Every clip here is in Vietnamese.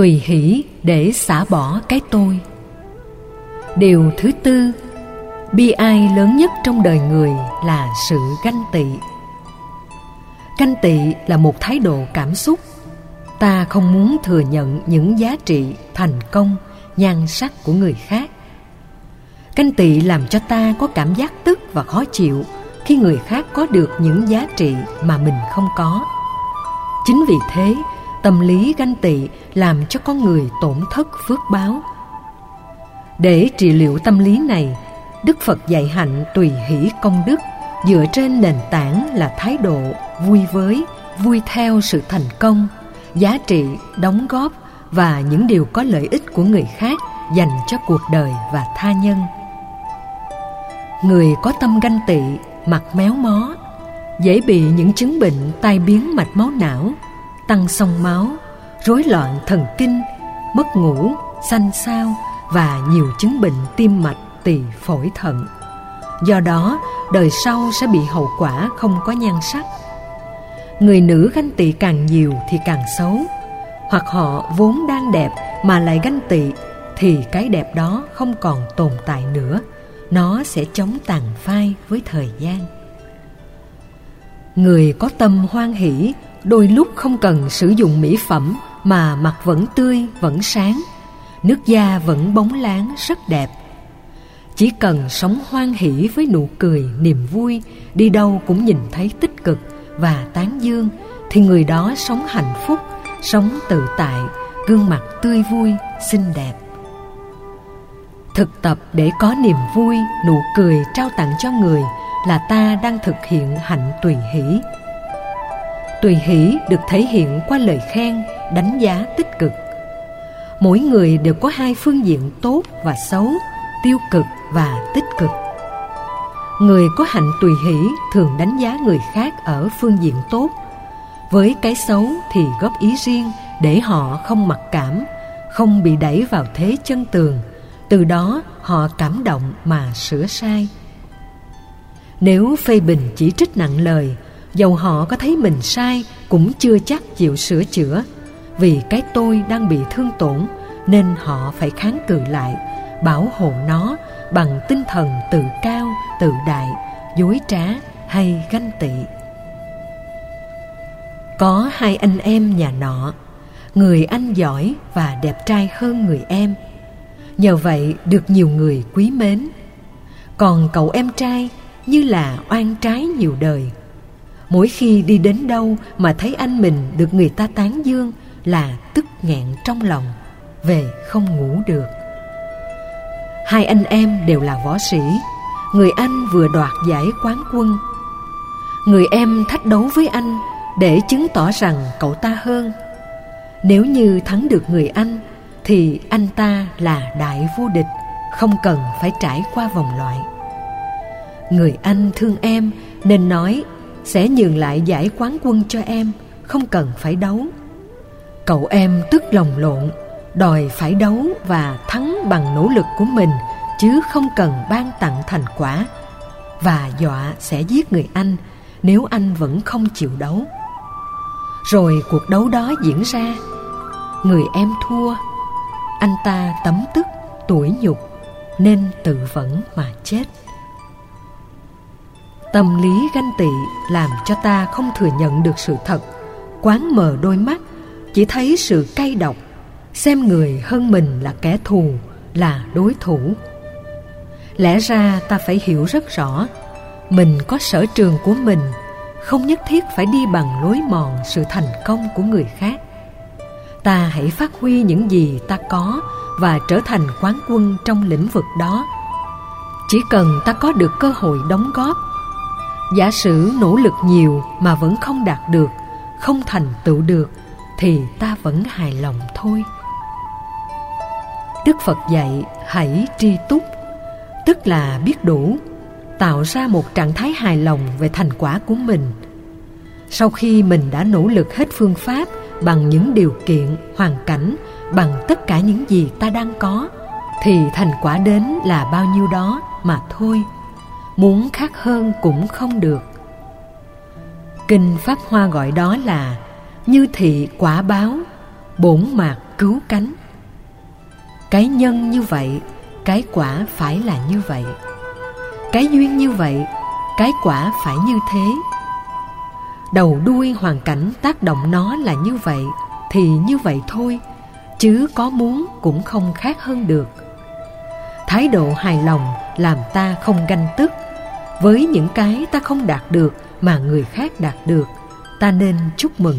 tùy hỷ để xả bỏ cái tôi. Điều thứ tư, bi ai lớn nhất trong đời người là sự ganh tị. Ganh tị là một thái độ cảm xúc. Ta không muốn thừa nhận những giá trị thành công, nhan sắc của người khác. Ganh tị làm cho ta có cảm giác tức và khó chịu khi người khác có được những giá trị mà mình không có. Chính vì thế tâm lý ganh tị làm cho con người tổn thất phước báo. Để trị liệu tâm lý này, đức phật dạy hạnh tùy hỷ công đức, dựa trên nền tảng là thái độ vui với, vui theo sự thành công, giá trị, đóng góp và những điều có lợi ích của người khác dành cho cuộc đời và tha nhân. Người có tâm ganh tị mặt méo mó, dễ bị những chứng bệnh tai biến mạch máu não tăng sông máu, rối loạn thần kinh, mất ngủ xanh xao và nhiều chứng bệnh tim mạch tỳ phổi thận. Do đó, đời sau sẽ bị hậu quả không có nhan sắc. Người nữ ganh tị càng nhiều thì càng xấu, hoặc họ vốn đang đẹp mà lại ganh tị thì cái đẹp đó không còn tồn tại nữa, nó sẽ chống tàn phai với thời gian. Người có tâm hoan hỷ đôi lúc không cần sử dụng mỹ phẩm, mà mặt vẫn tươi, vẫn sáng. Nước da vẫn bóng láng, rất đẹp. Chỉ cần sống hoan hỷ với nụ cười, niềm vui, đi đâu cũng nhìn thấy tích cực và tán dương, thì người đó sống hạnh phúc, sống tự tại, gương mặt tươi vui, xinh đẹp. Thực tập để có niềm vui, nụ cười trao tặng cho người là ta đang thực hiện hạnh tùy hỷ tùy hỷ được thể hiện qua lời khen, đánh giá tích cực. Mỗi người đều có hai phương diện tốt và xấu, tiêu cực và tích cực. Người có hạnh tùy hỷ thường đánh giá người khác ở phương diện tốt. Với cái xấu thì góp ý riêng để họ không mặc cảm, không bị đẩy vào thế chân tường. Từ đó họ cảm động mà sửa sai. Nếu phê bình chỉ trích nặng lời dầu họ có thấy mình sai, cũng chưa chắc chịu sửa chữa. Vì cái tôi đang bị thương tổn, nên họ phải kháng cự lại, bảo hộ nó bằng tinh thần tự cao, tự đại, dối trá hay ganh tị. Có hai anh em nhà nọ, người anh giỏi và đẹp trai hơn người em. Nhờ vậy được nhiều người quý mến. Còn cậu em trai như là oan trái nhiều đời mỗi khi đi đến đâu mà thấy anh mình được người ta tán dương là tức nghẹn trong lòng, về không ngủ được. Hai anh em đều là võ sĩ, người anh vừa đoạt giải quán quân. Người em thách đấu với anh để chứng tỏ rằng cậu ta hơn. Nếu như thắng được người anh, thì anh ta là đại vô địch, không cần phải trải qua vòng loại. Người anh thương em nên nói sẽ nhường lại giải quán quân cho em, không cần phải đấu. Cậu em tức lòng lộn, đòi phải đấu và thắng bằng nỗ lực của mình, chứ không cần ban tặng thành quả. Và dọa sẽ giết người anh, nếu anh vẫn không chịu đấu. Rồi cuộc đấu đó diễn ra. Người em thua, anh ta tấm tức tuổi nhục, nên tự vẫn mà chết tâm lý ganh tị làm cho ta không thừa nhận được sự thật. Quán mờ đôi mắt, chỉ thấy sự cay độc. Xem người hơn mình là kẻ thù, là đối thủ. Lẽ ra ta phải hiểu rất rõ, mình có sở trường của mình, không nhất thiết phải đi bằng lối mòn sự thành công của người khác. Ta hãy phát huy những gì ta có và trở thành quán quân trong lĩnh vực đó. Chỉ cần ta có được cơ hội đóng góp giả sử nỗ lực nhiều mà vẫn không đạt được, không thành tựu được, thì ta vẫn hài lòng thôi. Đức phật dạy, hãy tri túc, tức là biết đủ, tạo ra một trạng thái hài lòng về thành quả của mình. Sau khi mình đã nỗ lực hết phương pháp bằng những điều kiện, hoàn cảnh, bằng tất cả những gì ta đang có, thì thành quả đến là bao nhiêu đó mà thôi muốn khác hơn cũng không được. Kinh pháp hoa gọi đó là như thị quả báo, bổn mạc cứu cánh. Cái nhân như vậy, cái quả phải là như vậy. Cái duyên như vậy, cái quả phải như thế. Đầu đuôi hoàn cảnh tác động nó là như vậy thì như vậy thôi, chứ có muốn cũng không khác hơn được. Thái độ hài lòng làm ta không ganh tức với những cái ta không đạt được mà người khác đạt được, ta nên chúc mừng.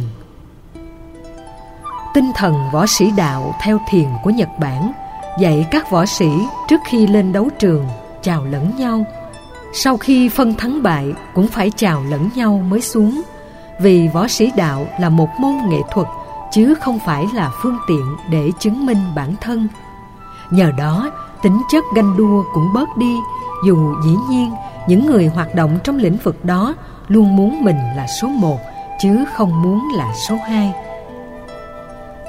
Tinh thần võ sĩ đạo theo thiền của nhật bản dạy các võ sĩ trước khi lên đấu trường chào lẫn nhau. Sau khi phân thắng bại cũng phải chào lẫn nhau mới xuống, vì võ sĩ đạo là một môn nghệ thuật chứ không phải là phương tiện để chứng minh bản thân. Nhờ đó, tính chất ganh đua cũng bớt đi, dù dĩ nhiên những người hoạt động trong lĩnh vực đó luôn muốn mình là số một, chứ không muốn là số hai.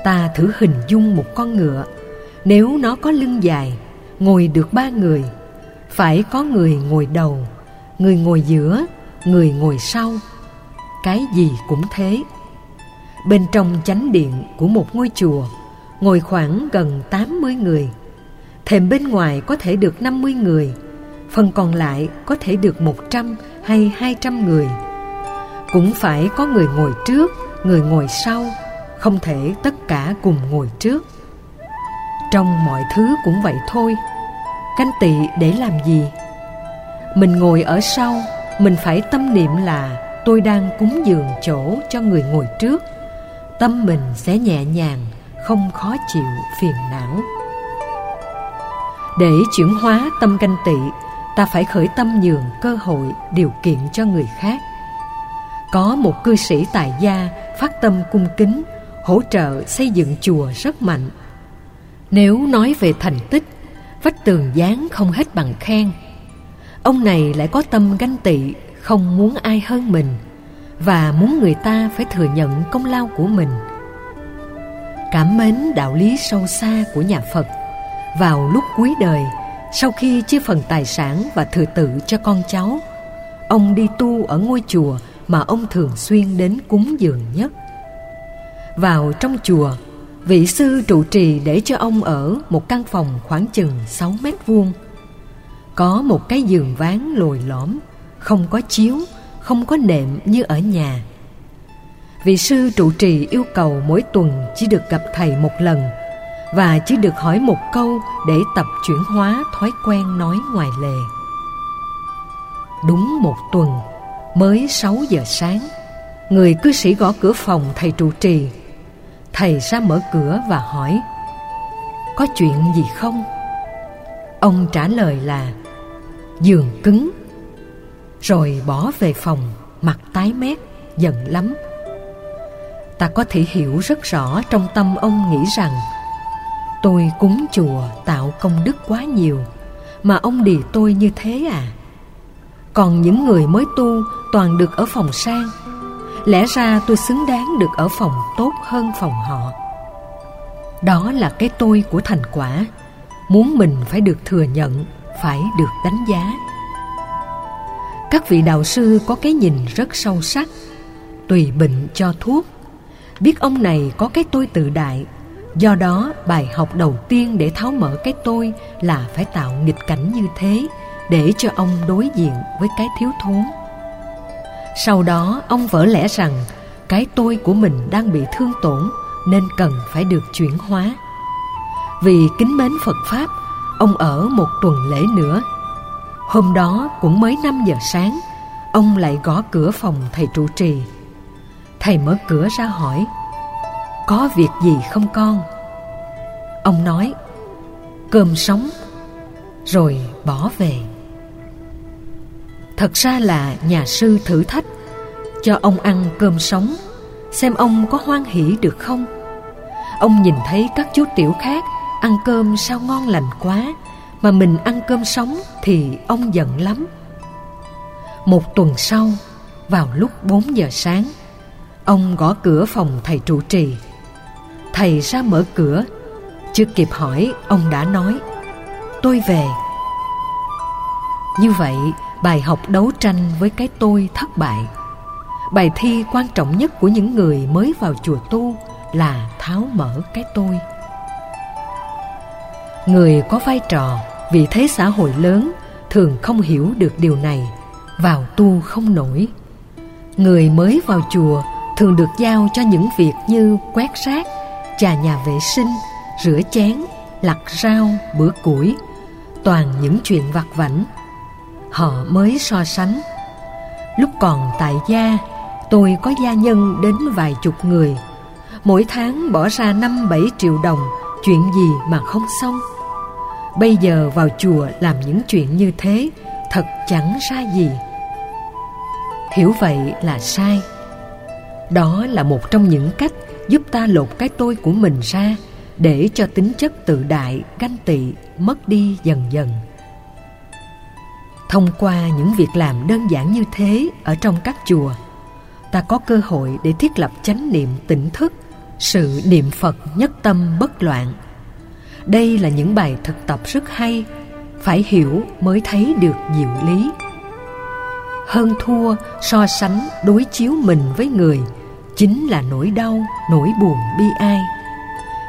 Ta thử hình dung một con ngựa. Nếu nó có lưng dài, ngồi được ba người, phải có người ngồi đầu, người ngồi giữa, người ngồi sau. Cái gì cũng thế. Bên trong chánh điện của một ngôi chùa, ngồi khoảng gần 80 người. Thềm bên ngoài có thể được 50 người phần còn lại có thể được 100 hay 200 người. Cũng phải có người ngồi trước, người ngồi sau, không thể tất cả cùng ngồi trước. Trong mọi thứ cũng vậy thôi. Canh tị để làm gì? Mình ngồi ở sau, mình phải tâm niệm là tôi đang cúng dường chỗ cho người ngồi trước. Tâm mình sẽ nhẹ nhàng, không khó chịu, phiền não. Để chuyển hóa tâm canh tị ta phải khởi tâm nhường cơ hội, điều kiện cho người khác. Có một cư sĩ tại gia phát tâm cung kính, hỗ trợ xây dựng chùa rất mạnh. Nếu nói về thành tích, vách tường dán không hết bằng khen. Ông này lại có tâm ganh tị, không muốn ai hơn mình, và muốn người ta phải thừa nhận công lao của mình. Cảm mến đạo lý sâu xa của nhà phật, vào lúc cuối đời sau khi chia phần tài sản và thừa tự cho con cháu, ông đi tu ở ngôi chùa mà ông thường xuyên đến cúng dường nhất. Vào trong chùa, vị sư trụ trì để cho ông ở một căn phòng khoảng chừng 6 mét vuông. Có một cái giường ván lồi lõm, không có chiếu, không có nệm như ở nhà. Vị sư trụ trì yêu cầu mỗi tuần chỉ được gặp thầy một lần và chỉ được hỏi một câu để tập chuyển hóa thói quen nói ngoài lề. Đúng một tuần, mới 6 giờ sáng, người cư sĩ gõ cửa phòng thầy trụ trì. Thầy ra mở cửa và hỏi, có chuyện gì không? Ông trả lời là, giường cứng. Rồi bỏ về phòng, mặt tái mét, giận lắm. Ta có thể hiểu rất rõ trong tâm ông nghĩ rằng tôi cúng chùa tạo công đức quá nhiều, mà ông đì tôi như thế à? Còn những người mới tu toàn được ở phòng sang. Lẽ ra tôi xứng đáng được ở phòng tốt hơn phòng họ. Đó là cái tôi của thành quả. Muốn mình phải được thừa nhận, phải được đánh giá. Các vị đạo sư có cái nhìn rất sâu sắc, tùy bệnh cho thuốc. Biết ông này có cái tôi tự đại do đó, bài học đầu tiên để tháo mở cái tôi là phải tạo nghịch cảnh như thế để cho ông đối diện với cái thiếu thốn. Sau đó, ông vỡ lẽ rằng cái tôi của mình đang bị thương tổn nên cần phải được chuyển hóa. Vì kính mến phật pháp, ông ở một tuần lễ nữa. Hôm đó, cũng mới năm giờ sáng, ông lại gõ cửa phòng thầy trụ trì. Thầy mở cửa ra hỏi có việc gì không con? Ông nói, cơm sống, rồi bỏ về. Thật ra là nhà sư thử thách, cho ông ăn cơm sống, xem ông có hoan hỉ được không. Ông nhìn thấy các chú tiểu khác ăn cơm sao ngon lành quá, mà mình ăn cơm sống thì ông giận lắm. Một tuần sau, vào lúc 4 giờ sáng, ông gõ cửa phòng thầy trụ trì thầy ra mở cửa. Chưa kịp hỏi, ông đã nói, tôi về. Như vậy, bài học đấu tranh với cái tôi thất bại. Bài thi quan trọng nhất của những người mới vào chùa tu là tháo mở cái tôi. Người có vai trò vị thế xã hội lớn thường không hiểu được điều này, vào tu không nổi. Người mới vào chùa thường được giao cho những việc như quét rác trà nhà vệ sinh, rửa chén, lặt rau, bữa củi, toàn những chuyện vặt vảnh. Họ mới so sánh. Lúc còn tại gia, tôi có gia nhân đến vài chục người. Mỗi tháng bỏ ra năm bảy triệu đồng, chuyện gì mà không xong. Bây giờ vào chùa làm những chuyện như thế, thật chẳng ra gì. Hiểu vậy là sai. Đó là một trong những cách giúp ta lột cái tôi của mình ra để cho tính chất tự đại, ganh tị, mất đi dần dần. Thông qua những việc làm đơn giản như thế ở trong các chùa, ta có cơ hội để thiết lập chánh niệm tỉnh thức, sự niệm phật nhất tâm bất loạn. Đây là những bài thực tập rất hay, phải hiểu mới thấy được diệu lý. Hơn thua so sánh đối chiếu mình với người chính là nỗi đau, nỗi buồn bi ai.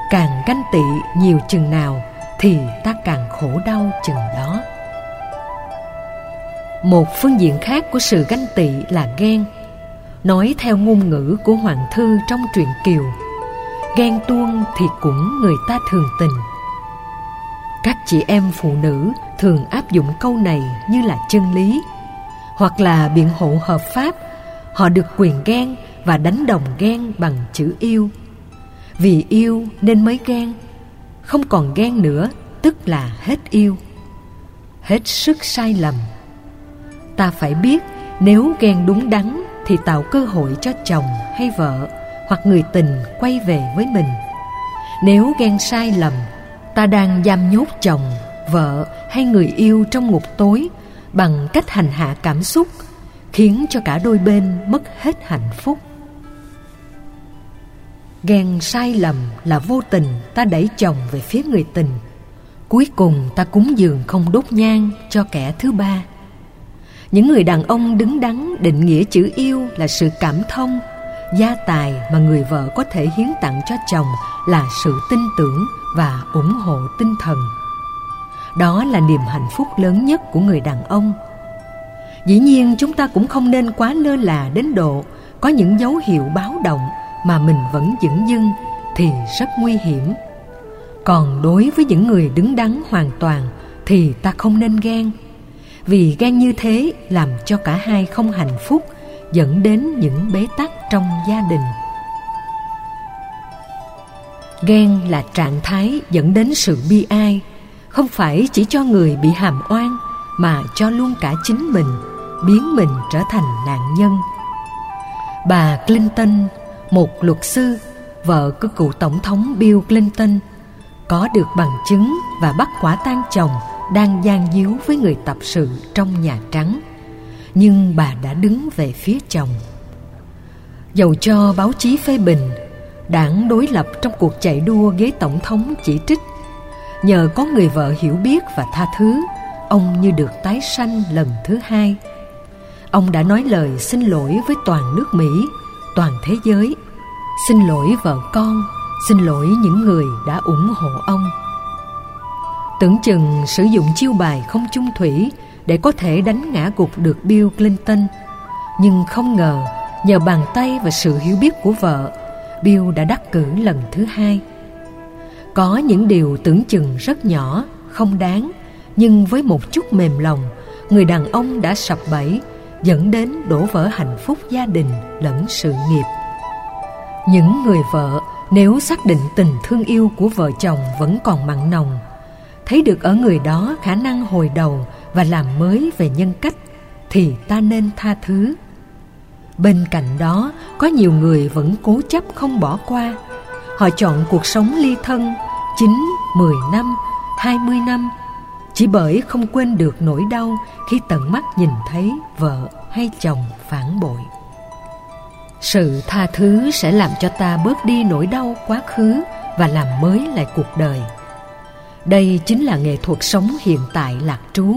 Càng ganh tị nhiều chừng nào thì ta càng khổ đau chừng đó. Một phương diện khác của sự ganh tị là ghen. Nói theo ngôn ngữ của hoàng thư trong truyện kiều, ghen tuông thì cũng người ta thường tình. Các chị em phụ nữ thường áp dụng câu này như là chân lý, hoặc là biện hộ hợp pháp. Họ được quyền ghen và đánh đồng ghen bằng chữ yêu. Vì yêu nên mới ghen, không còn ghen nữa, tức là hết yêu. Hết sức sai lầm. Ta phải biết nếu ghen đúng đắn thì tạo cơ hội cho chồng hay vợ hoặc người tình quay về với mình. Nếu ghen sai lầm, ta đang giam nhốt chồng, vợ hay người yêu trong ngục tối bằng cách hành hạ cảm xúc, khiến cho cả đôi bên mất hết hạnh phúc ghen sai lầm là vô tình ta đẩy chồng về phía người tình. Cuối cùng ta cúng dường không đốt nhang cho kẻ thứ ba. Những người đàn ông đứng đắn định nghĩa chữ yêu là sự cảm thông. Gia tài mà người vợ có thể hiến tặng cho chồng là sự tin tưởng và ủng hộ tinh thần. Đó là niềm hạnh phúc lớn nhất của người đàn ông. Dĩ nhiên chúng ta cũng không nên quá lơ là đến độ có những dấu hiệu báo động mà mình vẫn dửng dưng thì rất nguy hiểm. Còn đối với những người đứng đắn hoàn toàn thì ta không nên ghen. Vì ghen như thế làm cho cả hai không hạnh phúc, dẫn đến những bế tắc trong gia đình. Ghen là trạng thái dẫn đến sự bi ai, không phải chỉ cho người bị hàm oan, mà cho luôn cả chính mình, biến mình trở thành nạn nhân. Bà clinton một luật sư, vợ của cựu tổng thống bill clinton, có được bằng chứng và bắt quả tang chồng đang gian díu với người tập sự trong nhà trắng. Nhưng bà đã đứng về phía chồng. Dầu cho báo chí phê bình, đảng đối lập trong cuộc chạy đua ghế tổng thống chỉ trích. Nhờ có người vợ hiểu biết và tha thứ, ông như được tái sanh lần thứ hai. Ông đã nói lời xin lỗi với toàn nước mỹ toàn thế giới. Xin lỗi vợ con, xin lỗi những người đã ủng hộ ông. Tưởng chừng sử dụng chiêu bài không chung thủy để có thể đánh ngã gục được bill clinton. Nhưng không ngờ, nhờ bàn tay và sự hiểu biết của vợ, bill đã đắc cử lần thứ hai. Có những điều tưởng chừng rất nhỏ, không đáng, nhưng với một chút mềm lòng, người đàn ông đã sập bẫy dẫn đến đổ vỡ hạnh phúc gia đình lẫn sự nghiệp. Những người vợ, nếu xác định tình thương yêu của vợ chồng vẫn còn mặn nồng, thấy được ở người đó khả năng hồi đầu và làm mới về nhân cách, thì ta nên tha thứ. Bên cạnh đó, có nhiều người vẫn cố chấp không bỏ qua. Họ chọn cuộc sống ly thân, chín, mười năm, hai mươi năm chỉ bởi không quên được nỗi đau khi tận mắt nhìn thấy vợ hay chồng phản bội. Sự tha thứ sẽ làm cho ta bớt đi nỗi đau quá khứ và làm mới lại cuộc đời. Đây chính là nghệ thuật sống hiện tại lạc trú,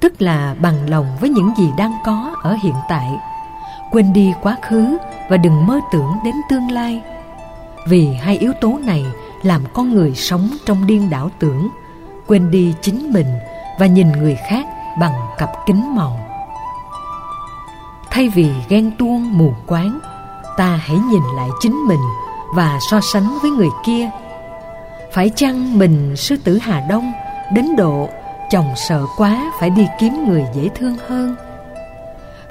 tức là bằng lòng với những gì đang có ở hiện tại. Quên đi quá khứ và đừng mơ tưởng đến tương lai. Vì hai yếu tố này làm con người sống trong điên đảo tưởng quên đi chính mình và nhìn người khác bằng cặp kính màu. Thay vì ghen tuông, mù quáng, ta hãy nhìn lại chính mình và so sánh với người kia. Phải chăng mình, sư tử hà đông, đến độ chồng sợ quá phải đi kiếm người dễ thương hơn?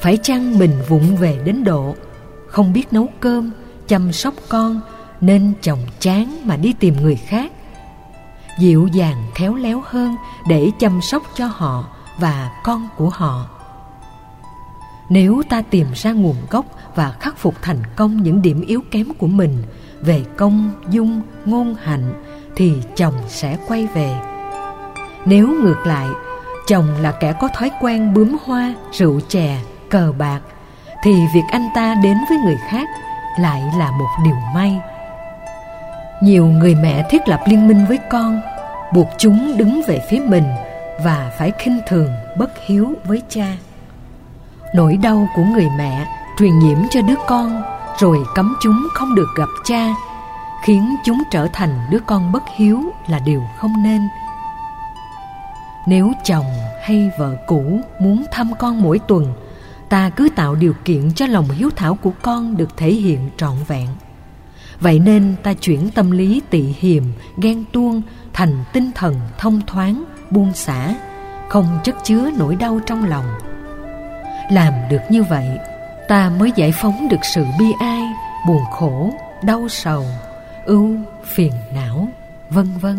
Phải chăng mình vụng về đến độ không biết nấu cơm, chăm sóc con nên chồng chán mà đi tìm người khác? Dịu dàng khéo léo hơn để chăm sóc cho họ và con của họ. Nếu ta tìm ra nguồn gốc và khắc phục thành công những điểm yếu kém của mình về công, dung, ngôn hạnh, thì chồng sẽ quay về. Nếu ngược lại, chồng là kẻ có thói quen bướm hoa, rượu chè, cờ bạc, thì việc anh ta đến với người khác lại là một điều may nhiều người mẹ thiết lập liên minh với con, buộc chúng đứng về phía mình và phải khinh thường, bất hiếu với cha. Nỗi đau của người mẹ truyền nhiễm cho đứa con, rồi cấm chúng không được gặp cha, khiến chúng trở thành đứa con bất hiếu là điều không nên. Nếu chồng hay vợ cũ muốn thăm con mỗi tuần, ta cứ tạo điều kiện cho lòng hiếu thảo của con được thể hiện trọn vẹn vậy nên ta chuyển tâm lý tị hiềm, ghen tuông, thành tinh thần thông thoáng, buông xả, không chất chứa nỗi đau trong lòng. Làm được như vậy, ta mới giải phóng được sự bi ai, buồn khổ, đau sầu, ưu phiền não, vân vân.